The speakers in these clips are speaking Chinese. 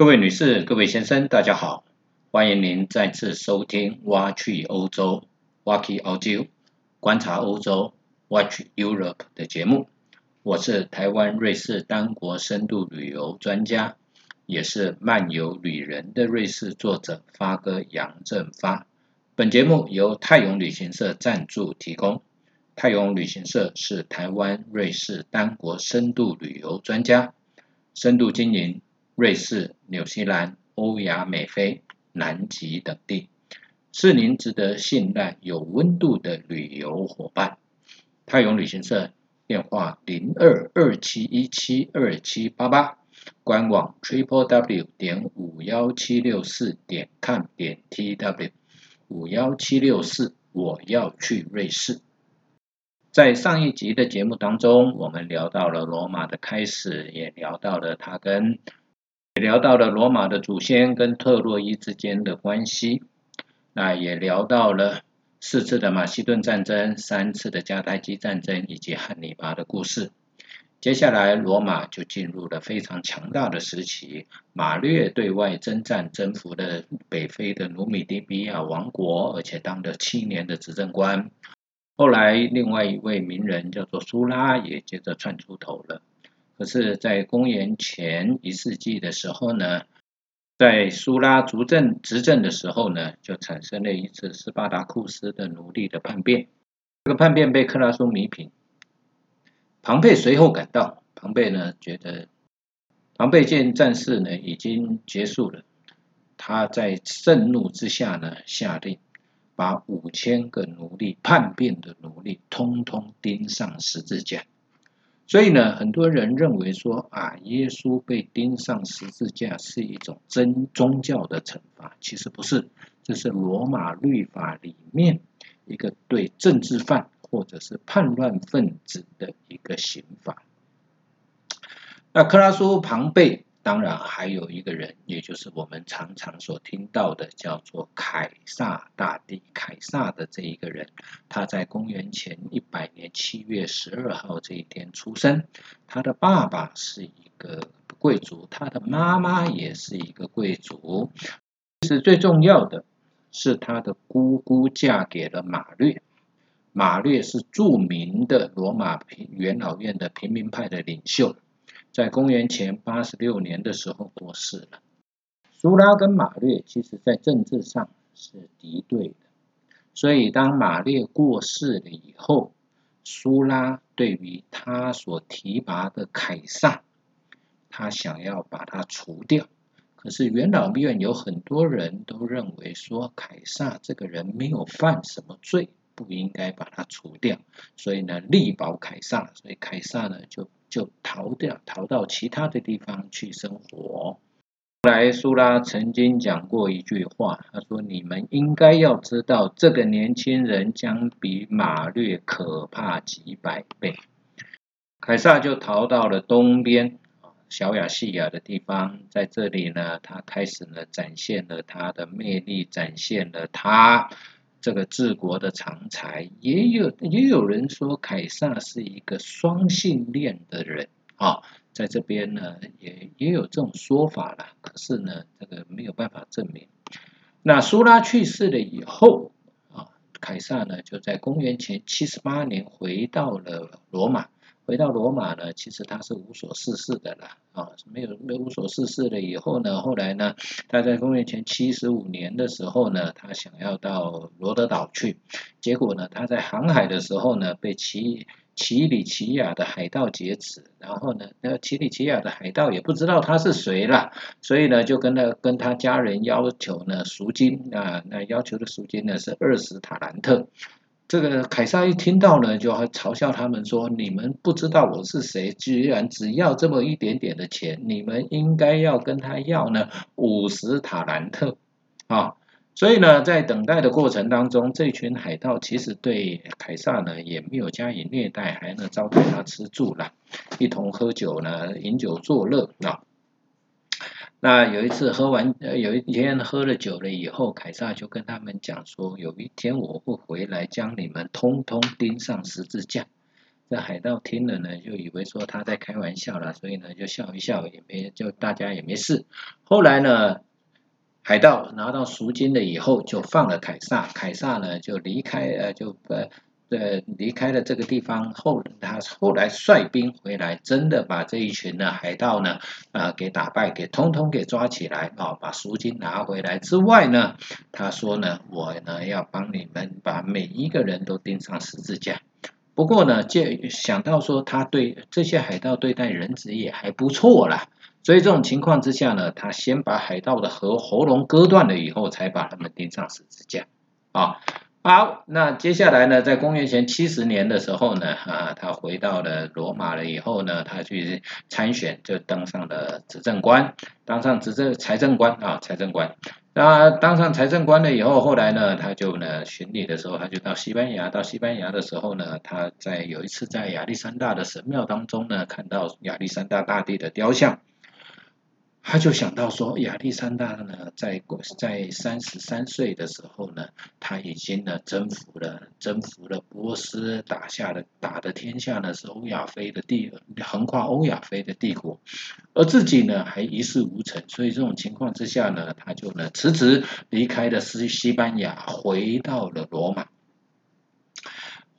各位女士、各位先生，大家好，欢迎您再次收听《挖去欧洲》（Wacky Audio） ）观察欧洲 （Watch Europe） 的节目。我是台湾瑞士单国深度旅游专家，也是漫游旅人的瑞士作者发哥杨振发。本节目由泰永旅行社赞助提供。泰永旅行社是台湾瑞士单国深度旅游专家，深度经营。瑞士、纽西兰、欧亚美非、南极等地，是您值得信赖、有温度的旅游伙伴。泰永旅行社电话零二二七一七二七八八，官网 triple w 点五幺七六四点 com 点 tw 五幺七六四，我要去瑞士。在上一集的节目当中，我们聊到了罗马的开始，也聊到了它跟也聊到了罗马的祖先跟特洛伊之间的关系，那也聊到了四次的马其顿战争、三次的迦太基战争以及汉尼拔的故事。接下来，罗马就进入了非常强大的时期，马略对外征战，征服了北非的努米底比亚王国，而且当了七年的执政官。后来，另外一位名人叫做苏拉，也接着窜出头了。可是，在公元前一世纪的时候呢，在苏拉执政执政的时候呢，就产生了一次斯巴达库斯的奴隶的叛变。这个叛变被克拉苏弥平。庞贝随后赶到，庞贝呢觉得，庞贝见战事呢已经结束了，他在盛怒之下呢下令，把五千个奴隶叛变的奴隶通通钉上十字架。所以呢，很多人认为说啊，耶稣被钉上十字架是一种真宗教的惩罚，其实不是，这是罗马律法里面一个对政治犯或者是叛乱分子的一个刑法。那克拉苏庞贝。当然，还有一个人，也就是我们常常所听到的，叫做凯撒大帝。凯撒的这一个人，他在公元前一百年七月十二号这一天出生。他的爸爸是一个贵族，他的妈妈也是一个贵族。其实最重要的是，他的姑姑嫁给了马略。马略是著名的罗马平元老院的平民派的领袖。在公元前八十六年的时候过世了。苏拉跟马略其实在政治上是敌对的，所以当马略过世了以后，苏拉对于他所提拔的凯撒，他想要把他除掉。可是元老院有很多人都认为说，凯撒这个人没有犯什么罪，不应该把他除掉，所以呢力保凯撒，所以凯撒呢就。就逃掉，逃到其他的地方去生活。后来苏拉曾经讲过一句话，他说：“你们应该要知道，这个年轻人将比马略可怕几百倍。”凯撒就逃到了东边小亚细亚的地方，在这里呢，他开始呢展现了他的魅力，展现了他。这个治国的常才，也有也有人说凯撒是一个双性恋的人啊，在这边呢也也有这种说法了，可是呢这个没有办法证明。那苏拉去世了以后啊，凯撒呢就在公元前七十八年回到了罗马。回到罗马呢，其实他是无所事事的了啊，没有没有无所事事了以后呢，后来呢，他在公元前七十五年的时候呢，他想要到罗德岛去，结果呢，他在航海的时候呢，被奇奇里奇亚的海盗劫持，然后呢，那奇里奇亚的海盗也不知道他是谁了，所以呢，就跟他跟他家人要求呢赎金啊，那要求的赎金呢是二十塔兰特。这个凯撒一听到呢，就嘲笑他们说：“你们不知道我是谁，居然只要这么一点点的钱，你们应该要跟他要呢五十塔兰特啊！”所以呢，在等待的过程当中，这群海盗其实对凯撒呢也没有加以虐待，还能招待他吃住了，一同喝酒呢，饮酒作乐啊。那有一次喝完，呃，有一天喝了酒了以后，凯撒就跟他们讲说，有一天我会回来将你们通通钉上十字架。这海盗听了呢，就以为说他在开玩笑了，所以呢就笑一笑，也没就大家也没事。后来呢，海盗拿到赎金了以后，就放了凯撒，凯撒呢就离开呃就呃。呃，离开了这个地方后，他后来率兵回来，真的把这一群的海盗呢啊给打败，给通通给抓起来啊，把赎金拿回来之外呢，他说呢，我呢要帮你们把每一个人都钉上十字架。不过呢，就想到说他对这些海盗对待人质也还不错啦，所以这种情况之下呢，他先把海盗的喉喉咙割断了以后，才把他们钉上十字架啊。好，那接下来呢，在公元前七十年的时候呢，啊，他回到了罗马了以后呢，他去参选，就当上了执政官，当上执政财政官啊，财政官。那当上财政官了以后，后来呢，他就呢巡礼的时候，他就到西班牙，到西班牙的时候呢，他在有一次在亚历山大的神庙当中呢，看到亚历山大大帝的雕像。他就想到说，亚历山大呢，在在三十三岁的时候呢，他已经呢征服了征服了波斯，打下了打的天下呢是欧亚非的帝，横跨欧亚非的帝国，而自己呢还一事无成，所以这种情况之下呢，他就呢辞职离开了西西班牙，回到了罗马。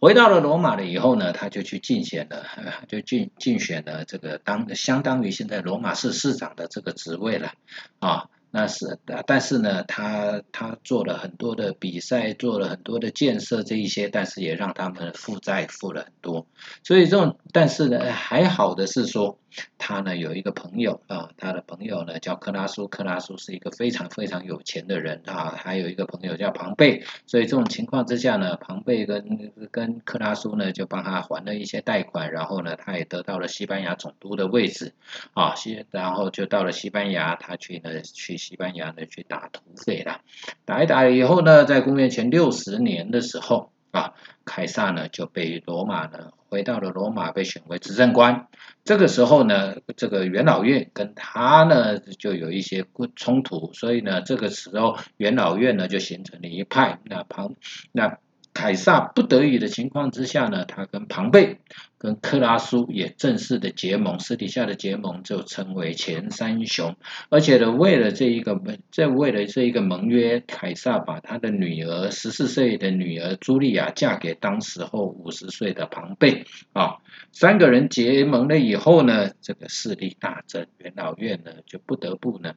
回到了罗马了以后呢，他就去竞选了，就竞竞选了这个当相当于现在罗马市市长的这个职位了啊。那是，但是呢，他他做了很多的比赛，做了很多的建设这一些，但是也让他们负债负了很多。所以这种，但是呢，还好的是说。他呢有一个朋友啊，他的朋友呢叫克拉苏，克拉苏是一个非常非常有钱的人啊，还有一个朋友叫庞贝，所以这种情况之下呢，庞贝跟跟克拉苏呢就帮他还了一些贷款，然后呢他也得到了西班牙总督的位置啊，西然后就到了西班牙，他去呢去西班牙呢去打土匪了，打一打以后呢，在公元前六十年的时候啊，凯撒呢就被罗马呢。回到了罗马，被选为执政官。这个时候呢，这个元老院跟他呢就有一些冲突，所以呢，这个时候元老院呢就形成了一派。那旁那。凯撒不得已的情况之下呢，他跟庞贝、跟克拉苏也正式的结盟，私底下的结盟就称为前三雄。而且呢，为了这一个盟，这为了这一个盟约，凯撒把他的女儿十四岁的女儿茱莉亚嫁给当时候五十岁的庞贝啊。三个人结盟了以后呢，这个势力大增，元老院呢就不得不呢。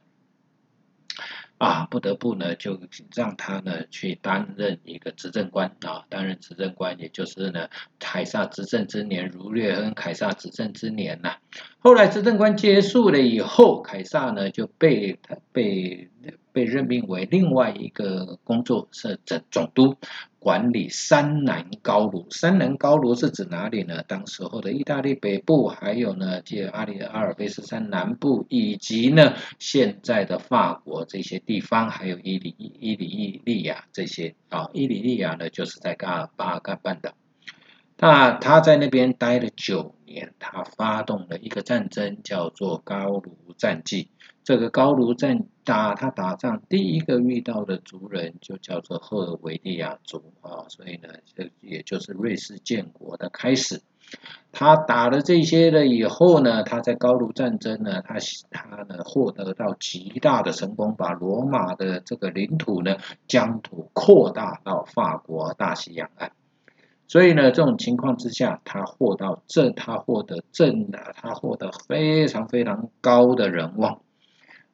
啊，不得不呢，就让他呢去担任一个执政官啊，担任执政官，也就是呢，凯撒执政之年，儒略恩凯撒执政之年呐。后来执政官结束了以后，凯撒呢就被被被任命为另外一个工作是总总督。管理山南高卢，山南高卢是指哪里呢？当时候的意大利北部，还有呢，即阿里阿尔卑斯山南部，以及呢现在的法国这些地方，还有伊里伊里伊利亚这些啊，伊里利亚呢就是在加尔巴干半岛。那他在那边待了九年，他发动了一个战争，叫做高卢战记。这个高卢战打他打仗第一个遇到的族人就叫做赫尔维利亚族啊，所以呢，这也就是瑞士建国的开始。他打了这些了以后呢，他在高卢战争呢，他他呢获得到极大的成功，把罗马的这个领土呢疆土扩大到法国大西洋岸。所以呢，这种情况之下，他获到正，他获得正啊，他获得非常非常高的人望。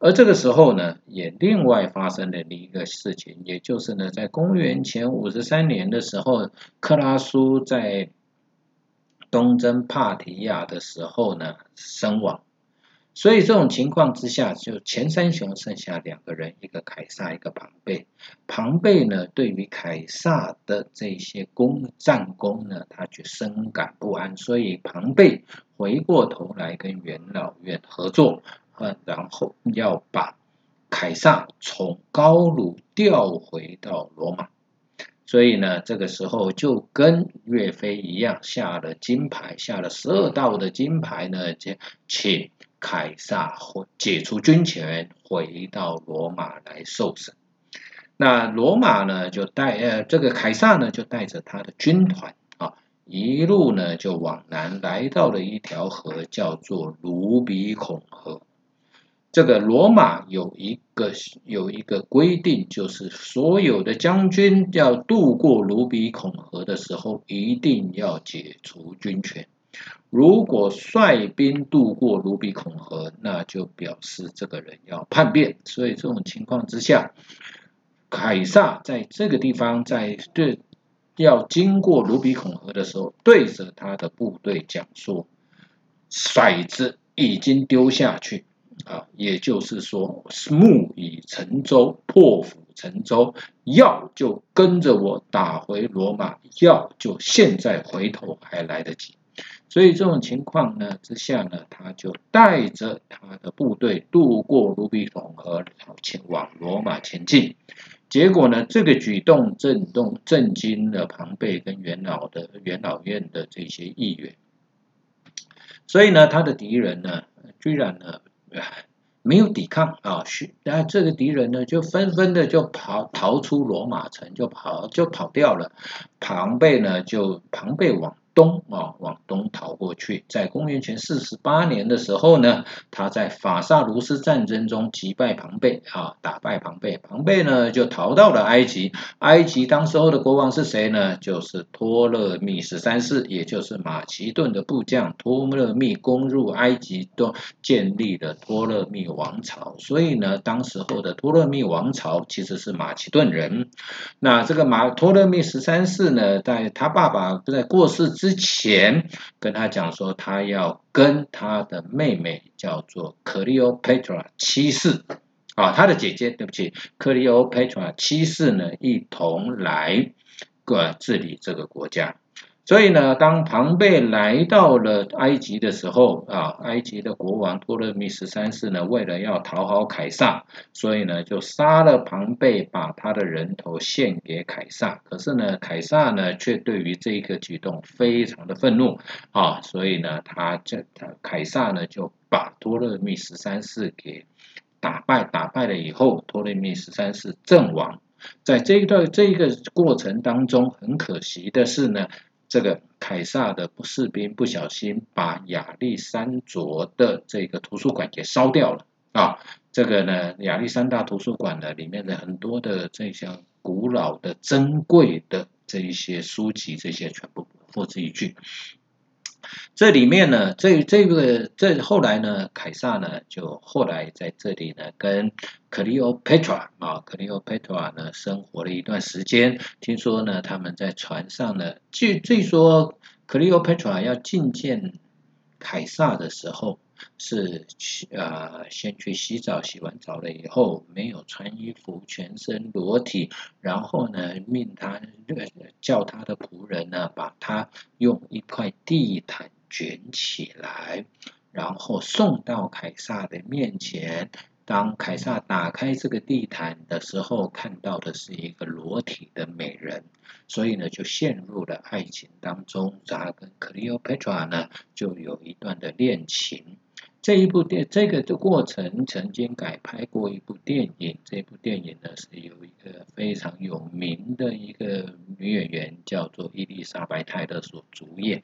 而这个时候呢，也另外发生了一个事情，也就是呢，在公元前五十三年的时候，克拉苏在东征帕提亚的时候呢身亡。所以这种情况之下，就前三雄剩下两个人，一个凯撒，一个庞贝。庞贝呢，对于凯撒的这些功战功呢，他却深感不安，所以庞贝回过头来跟元老院合作。然后要把凯撒从高卢调回到罗马，所以呢，这个时候就跟岳飞一样，下了金牌，下了十二道的金牌呢，就请凯撒或解除军权，回到罗马来受审。那罗马呢，就带呃，这个凯撒呢，就带着他的军团啊，一路呢就往南来到了一条河，叫做卢比孔河。这个罗马有一个有一个规定，就是所有的将军要渡过卢比孔河的时候，一定要解除军权。如果率兵渡过卢比孔河，那就表示这个人要叛变。所以这种情况之下，凯撒在这个地方在对要经过卢比孔河的时候，对着他的部队讲说：“骰子已经丢下去。”啊，也就是说，木已成舟，破釜沉舟，要就跟着我打回罗马，要就现在回头还来得及。所以这种情况呢之下呢，他就带着他的部队渡过卢比孔河，前往罗马前进。结果呢，这个举动震动震惊了庞贝跟元老的元老院的这些议员。所以呢，他的敌人呢，居然呢。没有抵抗啊，是，那这个敌人呢，就纷纷的就跑逃出罗马城，就跑就跑掉了。庞贝呢，就庞贝往。东啊，往东逃过去。在公元前四十八年的时候呢，他在法萨卢斯战争中击败庞贝啊，打败庞贝。庞贝呢就逃到了埃及。埃及当时候的国王是谁呢？就是托勒密十三世，也就是马其顿的部将托勒密攻入埃及，都建立了托勒密王朝。所以呢，当时候的托勒密王朝其实是马其顿人。那这个马托勒密十三世呢，在他爸爸在过世。之前跟他讲说，他要跟他的妹妹叫做克利欧佩特拉七世啊，他的姐姐，对不起，克利欧佩特拉七世呢，一同来过治理这个国家。所以呢，当庞贝来到了埃及的时候啊，埃及的国王托勒密十三世呢，为了要讨好凯撒，所以呢就杀了庞贝，把他的人头献给凯撒。可是呢，凯撒呢却对于这一个举动非常的愤怒啊，所以呢，他这他凯撒呢就把托勒密十三世给打败，打败了以后，托勒密十三世阵亡。在这一段这个过程当中，很可惜的是呢。这个凯撒的士兵不小心把亚历山卓的这个图书馆给烧掉了啊！这个呢，亚历山大图书馆呢里面的很多的这些古老的珍贵的这一些书籍，这些全部付之一炬。这里面呢，这这个这后来呢，凯撒呢就后来在这里呢跟克里欧佩特拉啊，克里欧佩特拉呢生活了一段时间。听说呢，他们在船上呢，据据说克里欧佩特拉要觐见凯撒的时候，是啊先去洗澡，洗完澡了以后没有穿衣服，全身裸体，然后呢命他叫他的仆人呢把他用一块地毯。卷起来，然后送到凯撒的面前。当凯撒打开这个地毯的时候，看到的是一个裸体的美人，所以呢，就陷入了爱情当中。他跟克里奥佩特拉呢，就有一段的恋情。这一部电这个的过程曾经改拍过一部电影，这部电影呢是有一个非常有名的一个女演员叫做伊丽莎白泰勒所主演。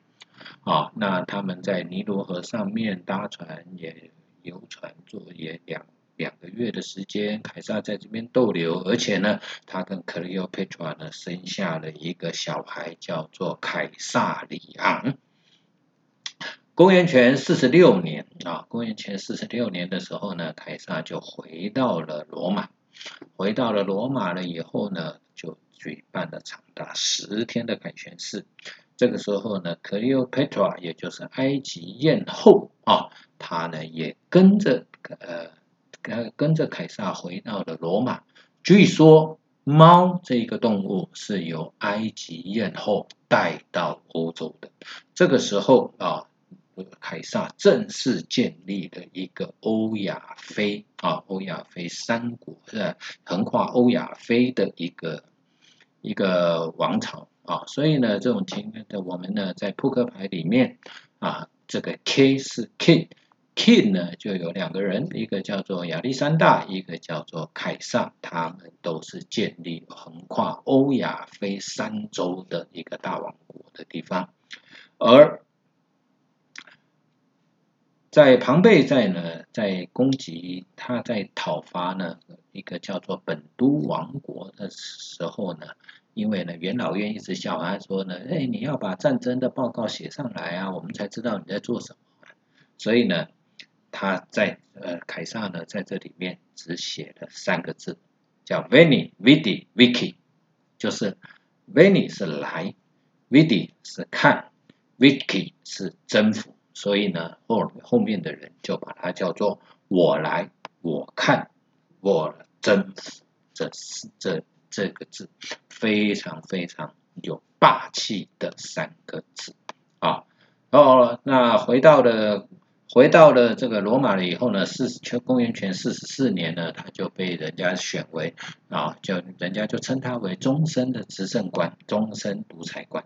啊，那他们在尼罗河上面搭船，也游船坐也两两个月的时间。凯撒在这边逗留，而且呢，他跟克里欧佩特拉呢生下了一个小孩，叫做凯撒里昂。公元前四十六年啊，公元前四十六年的时候呢，凯撒就回到了罗马。回到了罗马了以后呢，就举办了长达十天的凯旋式。这个时候呢，克里欧佩特拉，也就是埃及艳后啊，她呢也跟着呃跟跟着凯撒回到了罗马。据说猫这个动物是由埃及艳后带到欧洲的。这个时候啊，凯撒正式建立了一个欧亚非啊，欧亚非三国是横跨欧亚非的一个一个王朝。啊，所以呢，这种情况的我们呢，在扑克牌里面啊，这个 K 是 King，King 呢就有两个人，一个叫做亚历山大，一个叫做凯撒，他们都是建立横跨欧亚非三洲的一个大王国的地方。而在庞贝在呢，在攻击他在讨伐呢一个叫做本都王国的时候呢，因为呢元老院一直笑他说呢，哎，你要把战争的报告写上来啊，我们才知道你在做什么。所以呢，他在呃凯撒呢在这里面只写了三个字，叫 Veni Vidi Vici，就是 Veni 是来，Vidi 是看，Vici 是征服。所以呢，后后面的人就把它叫做“我来，我看，我征服”，这是这这个字非常非常有霸气的三个字啊。哦，那回到了回到了这个罗马了以后呢，四全公元前四十四年呢，他就被人家选为啊，就人家就称他为终身的执政官，终身独裁官。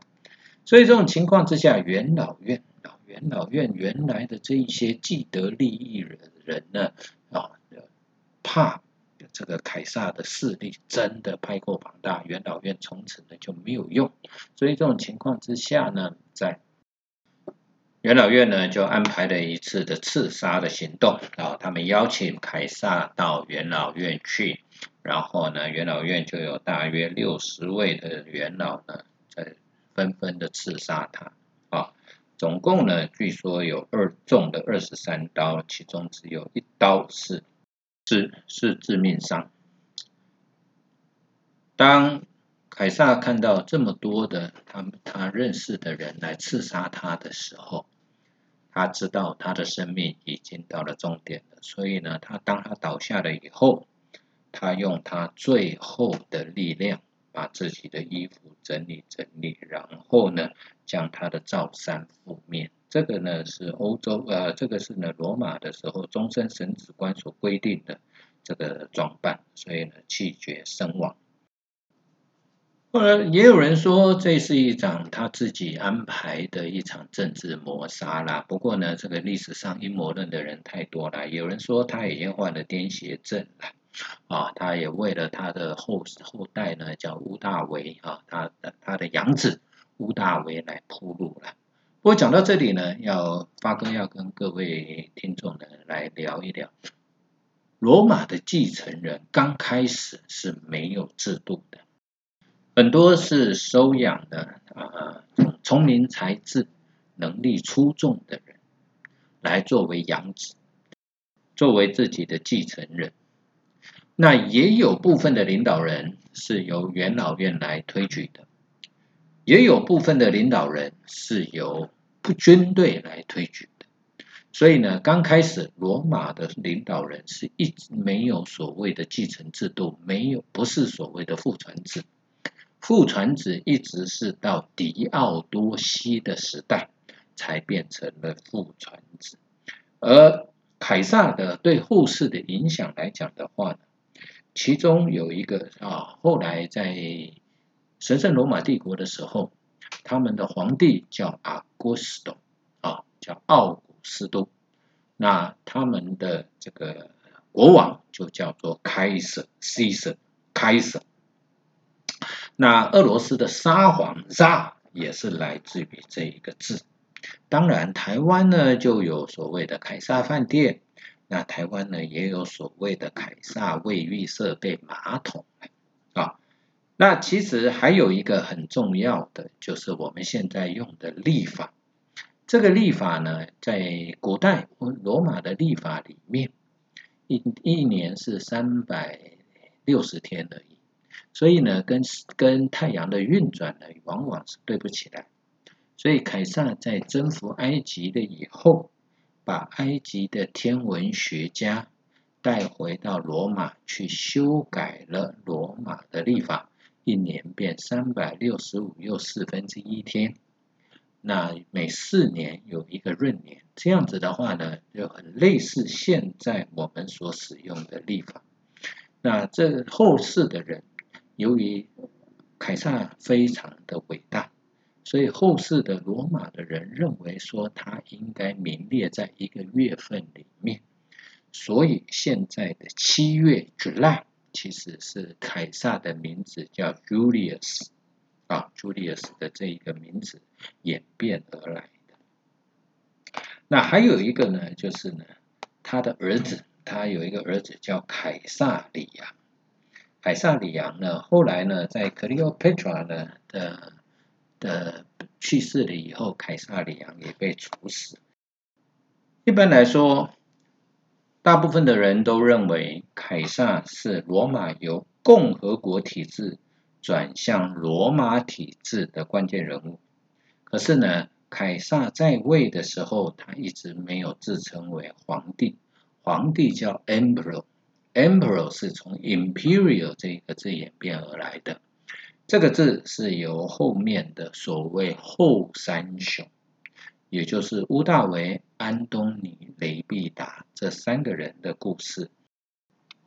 所以这种情况之下，元老院啊。元老院原来的这一些既得利益人人呢啊，怕这个凯撒的势力真的太过庞大，元老院从此呢就没有用。所以这种情况之下呢，在元老院呢就安排了一次的刺杀的行动啊，他们邀请凯撒到元老院去，然后呢，元老院就有大约六十位的元老呢在纷纷的刺杀他啊。总共呢，据说有二中的二十三刀，其中只有一刀是致是致命伤。当凯撒看到这么多的他他认识的人来刺杀他的时候，他知道他的生命已经到了终点了。所以呢，他当他倒下了以后，他用他最后的力量。把自己的衣服整理整理，然后呢，将他的罩衫覆面。这个呢是欧洲呃，这个是呢罗马的时候终身神职官所规定的这个装扮，所以呢气绝身亡。后来，也有人说这是一场他自己安排的一场政治谋杀啦。不过呢，这个历史上阴谋论的人太多了。有人说他已经患了癫痫症了。啊，他也为了他的后后代呢，叫乌大维啊，他的他的养子乌大维来铺路了。不过讲到这里呢，要发哥要跟各位听众呢来聊一聊，罗马的继承人刚开始是没有制度的，很多是收养的啊聪明才智、能力出众的人来作为养子，作为自己的继承人。那也有部分的领导人是由元老院来推举的，也有部分的领导人是由不军队来推举的。所以呢，刚开始罗马的领导人是一直没有所谓的继承制度，没有不是所谓的父传子，父传子一直是到狄奥多西的时代才变成了父传子。而凯撒的对后世的影响来讲的话呢？其中有一个啊，后来在神圣罗马帝国的时候，他们的皇帝叫阿古斯都啊，叫奥古斯都。那他们的这个国王就叫做凯瑟 （Caesar）。开瑟。那俄罗斯的沙皇沙也是来自于这一个字。当然，台湾呢就有所谓的凯撒饭店。那台湾呢也有所谓的凯撒卫浴设备马桶啊，那其实还有一个很重要的，就是我们现在用的历法。这个历法呢，在古代罗马的历法里面，一一年是三百六十天而已，所以呢，跟跟太阳的运转呢，往往是对不起来。所以凯撒在征服埃及的以后。把埃及的天文学家带回到罗马去修改了罗马的历法，一年变三百六十五又四分之一天，那每四年有一个闰年，这样子的话呢，就很类似现在我们所使用的历法。那这后世的人，由于凯撒非常的伟大。所以后世的罗马的人认为说他应该名列在一个月份里面，所以现在的七月 July 其实是凯撒的名字叫 Julius 啊，Julius 的这一个名字演变而来的。那还有一个呢，就是呢，他的儿子，他有一个儿子叫凯撒里昂。凯撒里昂呢，后来呢，在 Cleopatra 呢的的去世了以后，凯撒里昂也被处死。一般来说，大部分的人都认为凯撒是罗马由共和国体制转向罗马体制的关键人物。可是呢，凯撒在位的时候，他一直没有自称为皇帝，皇帝叫 Emperor，Emperor 是从 Imperial 这个字演变而来的，这个字是由后面的所谓后三雄。也就是乌大维、安东尼、雷必达这三个人的故事。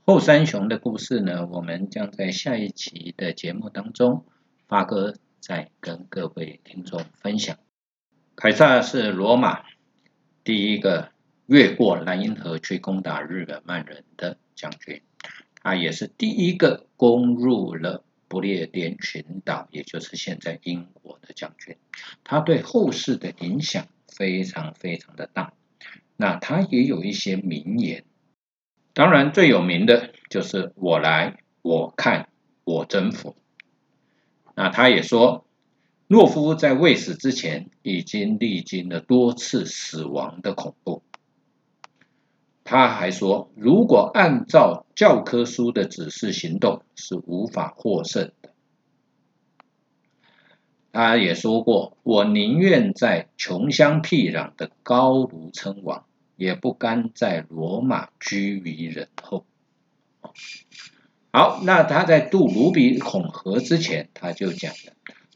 后三雄的故事呢，我们将在下一期的节目当中，发哥再跟各位听众分享。凯撒是罗马第一个越过莱茵河去攻打日耳曼人的将军，他也是第一个攻入了不列颠群岛，也就是现在英国的将军。他对后世的影响。非常非常的大，那他也有一些名言，当然最有名的就是“我来，我看，我征服”。那他也说，诺夫在未死之前已经历经了多次死亡的恐怖。他还说，如果按照教科书的指示行动，是无法获胜的。他也说过：“我宁愿在穷乡僻壤的高卢称王，也不甘在罗马居于人后。”好，那他在渡卢比孔河之前，他就讲了：“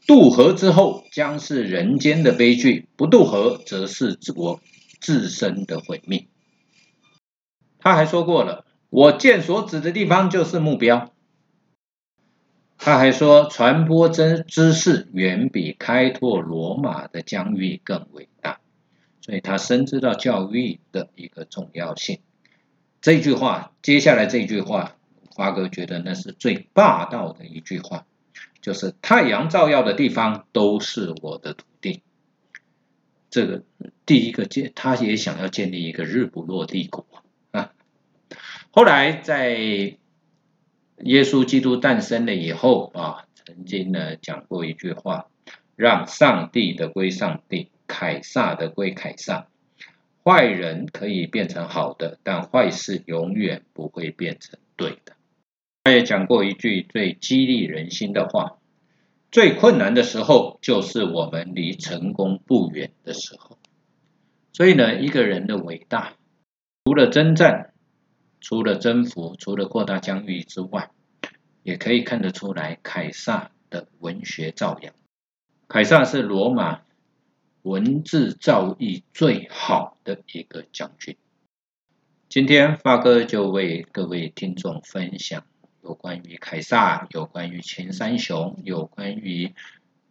渡河之后将是人间的悲剧，不渡河则是我自身的毁灭。”他还说过了：“我箭所指的地方就是目标。”他还说，传播真知识远比开拓罗马的疆域更伟大，所以他深知到教育的一个重要性。这句话，接下来这句话，华哥觉得那是最霸道的一句话，就是太阳照耀的地方都是我的土地。这个第一个建，他也想要建立一个日不落帝国。后来在。耶稣基督诞生了以后啊，曾经呢讲过一句话：让上帝的归上帝，凯撒的归凯撒。坏人可以变成好的，但坏事永远不会变成对的。他也讲过一句最激励人心的话：最困难的时候，就是我们离成功不远的时候。所以呢，一个人的伟大，除了征战。除了征服，除了扩大疆域之外，也可以看得出来凯撒的文学造诣。凯撒是罗马文字造诣最好的一个将军。今天发哥就为各位听众分享有关于凯撒、有关于前三雄、有关于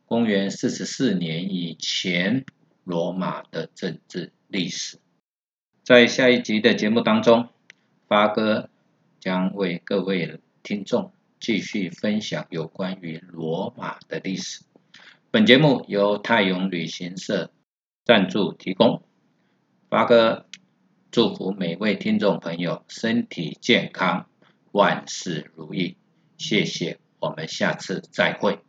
公元四十四年以前罗马的政治历史。在下一集的节目当中。发哥将为各位听众继续分享有关于罗马的历史。本节目由泰永旅行社赞助提供。发哥祝福每位听众朋友身体健康，万事如意。谢谢，我们下次再会。